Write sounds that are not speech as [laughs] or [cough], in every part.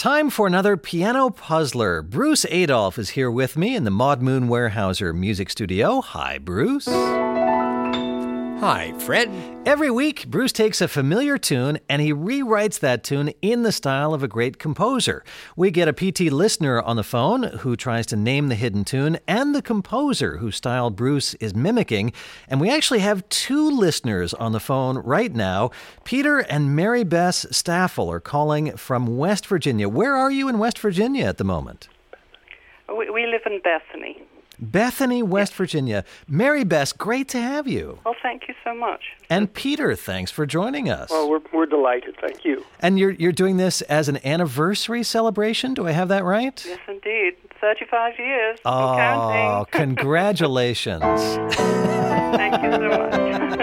Time for another piano puzzler. Bruce Adolphe is here with me in the Maud Moon Weyerhaeuser Music Studio. Hi, Bruce. Hi, Fred. Every week, Bruce takes a familiar tune and he rewrites that tune in the style of a great composer. We get a PT listener on the phone who tries to name the hidden tune and the composer whose style Bruce is mimicking. And we actually have two listeners on the phone right now. Peter and Mary Bess Staffel are calling from West Virginia. Where are you in West Virginia at the moment? We, we live in Bethany. Bethany, West Virginia. Mary Bess, great to have you. Well, thank you so much. And Peter, thanks for joining us. Well, we're, we're delighted. Thank you. And you're you're doing this as an anniversary celebration. Do I have that right? Yes, indeed. 35 years. Oh, counting. [laughs] congratulations! thank you so much. [laughs]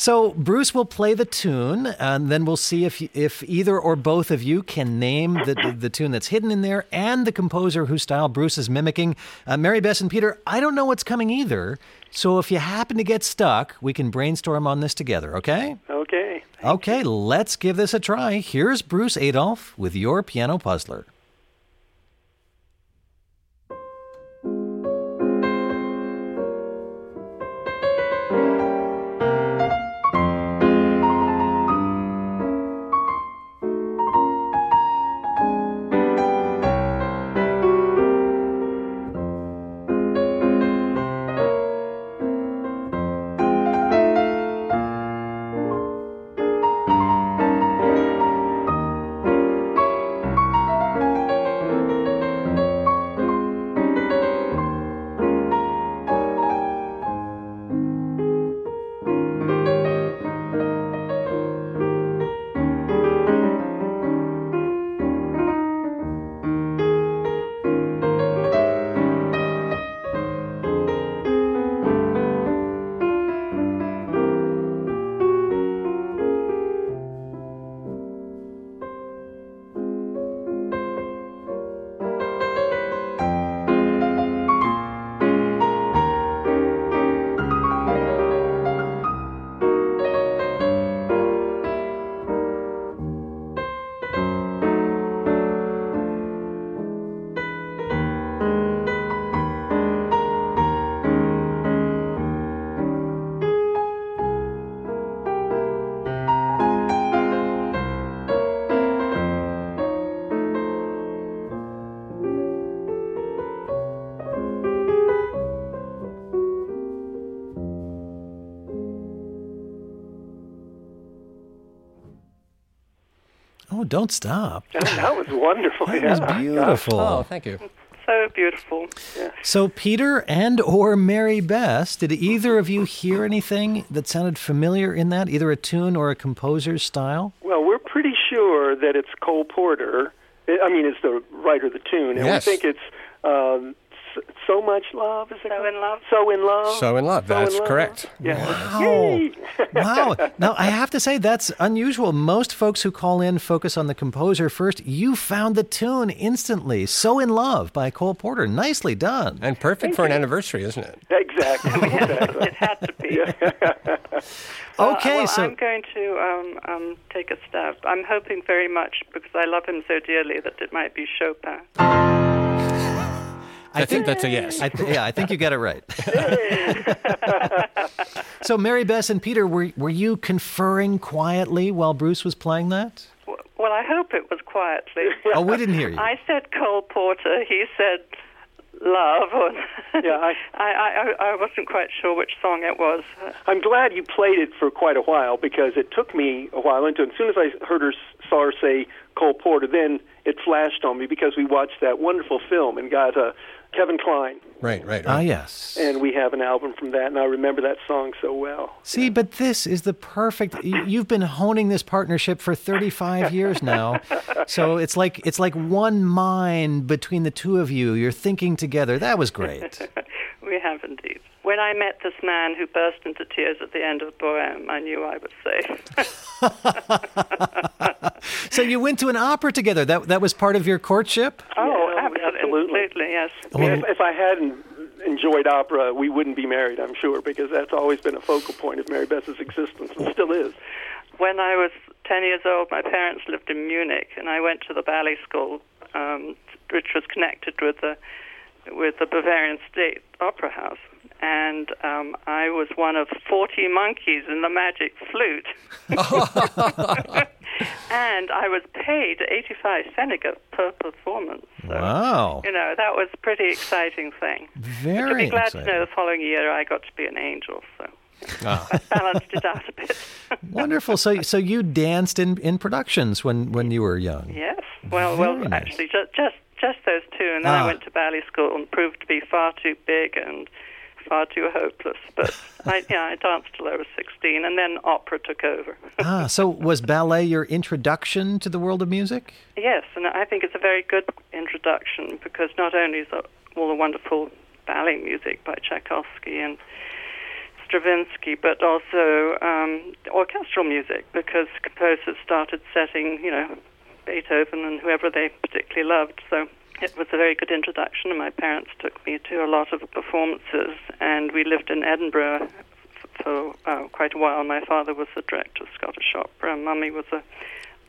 so Bruce will play the tune, and then we'll see if if either or both of you can name the the, the tune that's hidden in there and the composer whose style Bruce is mimicking. Uh, Mary Bess and Peter, I don't know what's coming either. So if you happen to get stuck, we can brainstorm on this together. Okay? Okay. Okay, let's give this a try. Here's Bruce Adolphe with your piano puzzler. Oh, don't stop. [laughs] That was wonderful. That yeah. was beautiful. Oh, thank you. So beautiful. So, Peter and or Mary Bess, did either of you hear anything that sounded familiar in that, either a tune or a composer's style? Well, we're pretty sure that it's Cole Porter. I mean, it's the writer of the tune, and Yes. we think it's um, s- so much love. Is it So called? in love? So in love. So in love. So in That's love. correct. Yeah. Wow. Wow. [laughs] Now, I have to say, that's unusual. Most folks who call in focus on the composer first. You found the tune instantly. So in Love by Cole Porter. Nicely done. And perfect for an anniversary, isn't it? exactly. [laughs] exactly. It had to be. Okay, well, so. I'm going to um, um, take a stab. I'm hoping very much, because I love him so dearly, that it might be Chopin. I think that's a yes. I th- yeah, I think you got it right. [laughs] so, Mary Bess and Peter, were, were you conferring quietly while Bruce was playing that? Well, I hope it was quietly. [laughs] Oh, we didn't hear you. I said Cole Porter. He said love. Or [laughs] Yeah, I- I, I, I wasn't quite sure which song it was. I'm glad you played it for quite a while because it took me a while into it. As soon as I heard her saw her say Cole Porter, then it flashed on me because we watched that wonderful film and got uh, Kevin Kline, right, right, Ah, yes. and we have an album from that, and I remember that song so well. See, but this is the perfect. You've been honing this partnership for 35 [laughs] years now, so it's like it's like one mind between the two of you. You're thinking together. That was great. [laughs] We have indeed. When I met this man who burst into tears at the end of Bohème, I knew I was safe. [laughs] So you went to an opera together. That that was part of your courtship. oh, Yeah, absolutely, absolutely. absolutely, yes. if, if I hadn't enjoyed opera, we wouldn't be married, I'm sure, because that's always been a focal point of Mary Bess's existence and still is. When I was 10 years old, my parents lived in Munich, and I went to the ballet school, um, which was connected with the with the Bavarian State Opera House. And um, I was one of 40 monkeys in the magic flute. [laughs] and I was paid 85 pfennige per performance. So, Wow. You know, that was a pretty exciting thing. to Very be glad exciting. to know the following year I got to be an angel, so Ah. I balanced it out a bit. [laughs] Wonderful. So, so you danced in, in productions when, when you were young. yes. Well, Very well, nice. actually, just just just those two, and then Ah. I went to ballet school and proved to be far too big and far too hopeless. But [laughs] I, yeah, I danced till I was 16, and then opera took over. [laughs] Ah, so was ballet your introduction to the world of music? Yes, and I think it's a very good introduction because not only is all the wonderful ballet music by Tchaikovsky and Stravinsky, but also um, orchestral music because composers started setting, you know, Beethoven and whoever they particularly loved. So it was a very good introduction, and my parents took me to a lot of performances, and we lived in Edinburgh for uh, quite a while. My father was the director of Scottish Opera, and Mummy was a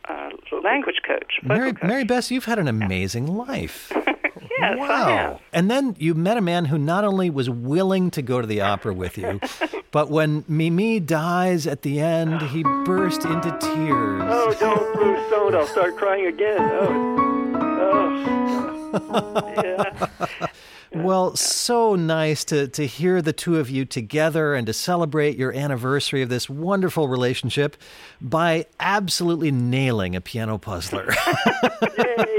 uh, language coach, vocal Mary, coach. Mary Bess, you've had an amazing life. [laughs] yes, I have. And then you met a man who not only was willing to go to the opera with you, [laughs] but when Mimi dies at the end, he burst into tears. Oh, don't, Bruce, don't. I'll start crying again. Oh, oh. Yeah. [laughs] Well, so nice to, to hear the two of you together and to celebrate your anniversary of this wonderful relationship by absolutely nailing a piano puzzler. [laughs] [laughs]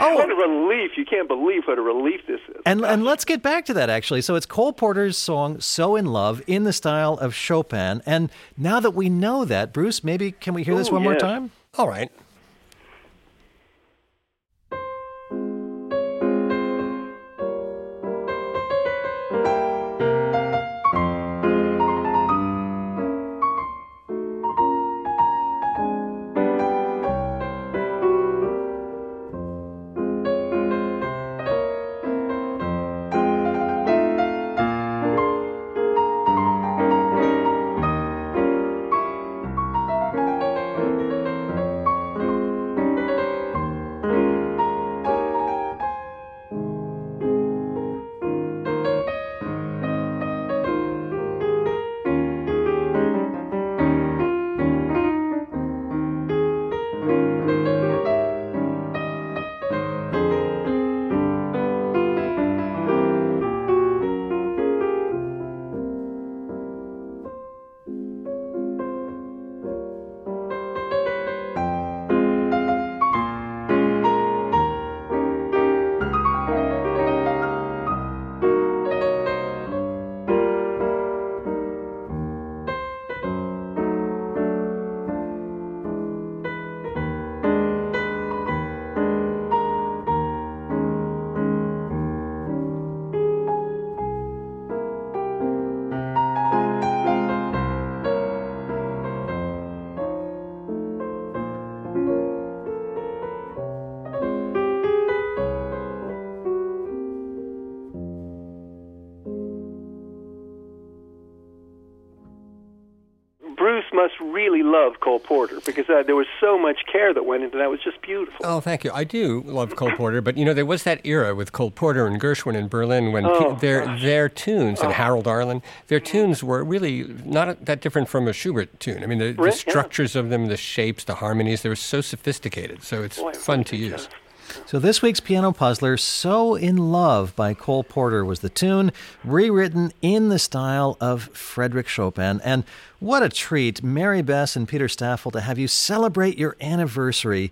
Oh. What a relief. You can't believe what a relief this is. And and let's get back to that actually. So it's Cole Porter's song "So in Love" in the style of Chopin. And now that we know that, Bruce, maybe can we hear this Ooh, one more time? All right. Must really love Cole Porter because uh, there was so much care that went into that. It was just beautiful. Oh, thank you. I do love Cole Porter, but you know there was that era with Cole Porter and Gershwin in Berlin when Oh, pe- their their tunes and Harold Arlen, their tunes were really not that different from a Schubert tune. I mean, the, the Right, yeah. structures of them, the shapes, the harmonies, they were so sophisticated. So it's Boy, fun to use. So this week's piano puzzler, "So in Love" by Cole Porter, was the tune rewritten in the style of Frederick Chopin. And what a treat, Mary Bess and Peter Staffel, to have you celebrate your anniversary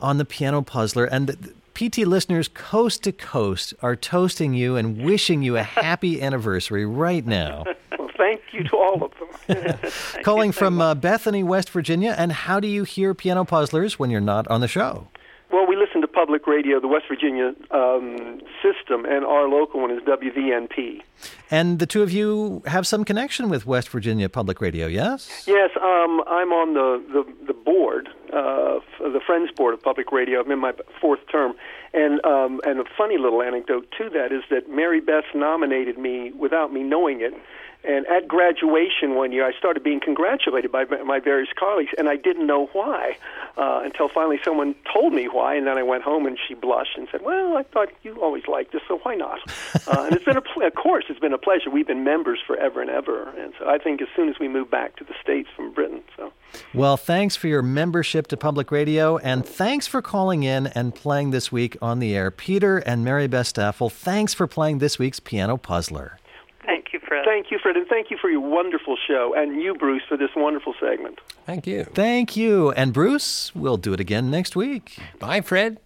on the piano puzzler. And the- PT listeners coast to coast are toasting you and wishing you a happy anniversary right now. [laughs] Well, thank you to all of them. [laughs] Calling from uh, Bethany, West Virginia. And how do you hear piano puzzlers when you're not on the show? well, we listen to public radio, the West Virginia um, system, and our local one is WVNP. And the two of you have some connection with West Virginia Public Radio, yes? Yes, um, I'm on the, the, the board, uh, the Friends Board of Public Radio. I'm in my fourth term. And, um, and a funny little anecdote to that is that Mary Bess nominated me without me knowing it And at graduation one year, I started being congratulated by my various colleagues, and I didn't know why uh, until finally someone told me why. And then I went home, and she blushed and said, "Well, I thought you always liked us, so why not?" [laughs] uh, and it's been a, pl- of course, it's been a pleasure. We've been members forever and ever, and so I think as soon as we move back to the states from Britain, so. Well, thanks for your membership to public radio, and thanks for calling in and playing this week on the air, Peter and Mary Bess Staffel. Thanks for playing this week's piano puzzler. Thank you, Fred. Thank you, Fred, and thank you for your wonderful show, and you, Bruce, for this wonderful segment. Thank you. Thank you. And Bruce, we'll do it again next week. Bye, Fred.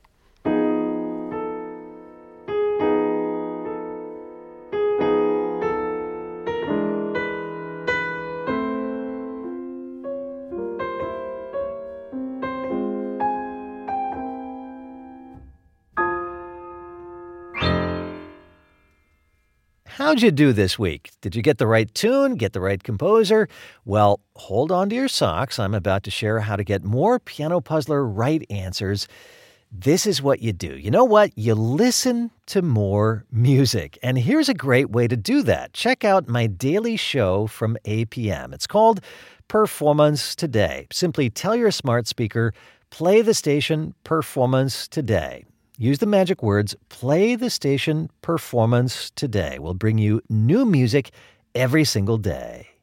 How'd you do this week? Did you get the right tune, get the right composer? Well, hold on to your socks. I'm about to share how to get more Piano Puzzler right answers. This is what you do. You know what? You listen to more music. And here's a great way to do that. Check out my daily show from APM. It's called Performance Today. Simply tell your smart speaker, play the station Performance Today. Use the magic words play the station performance today. We'll bring you new music every single day.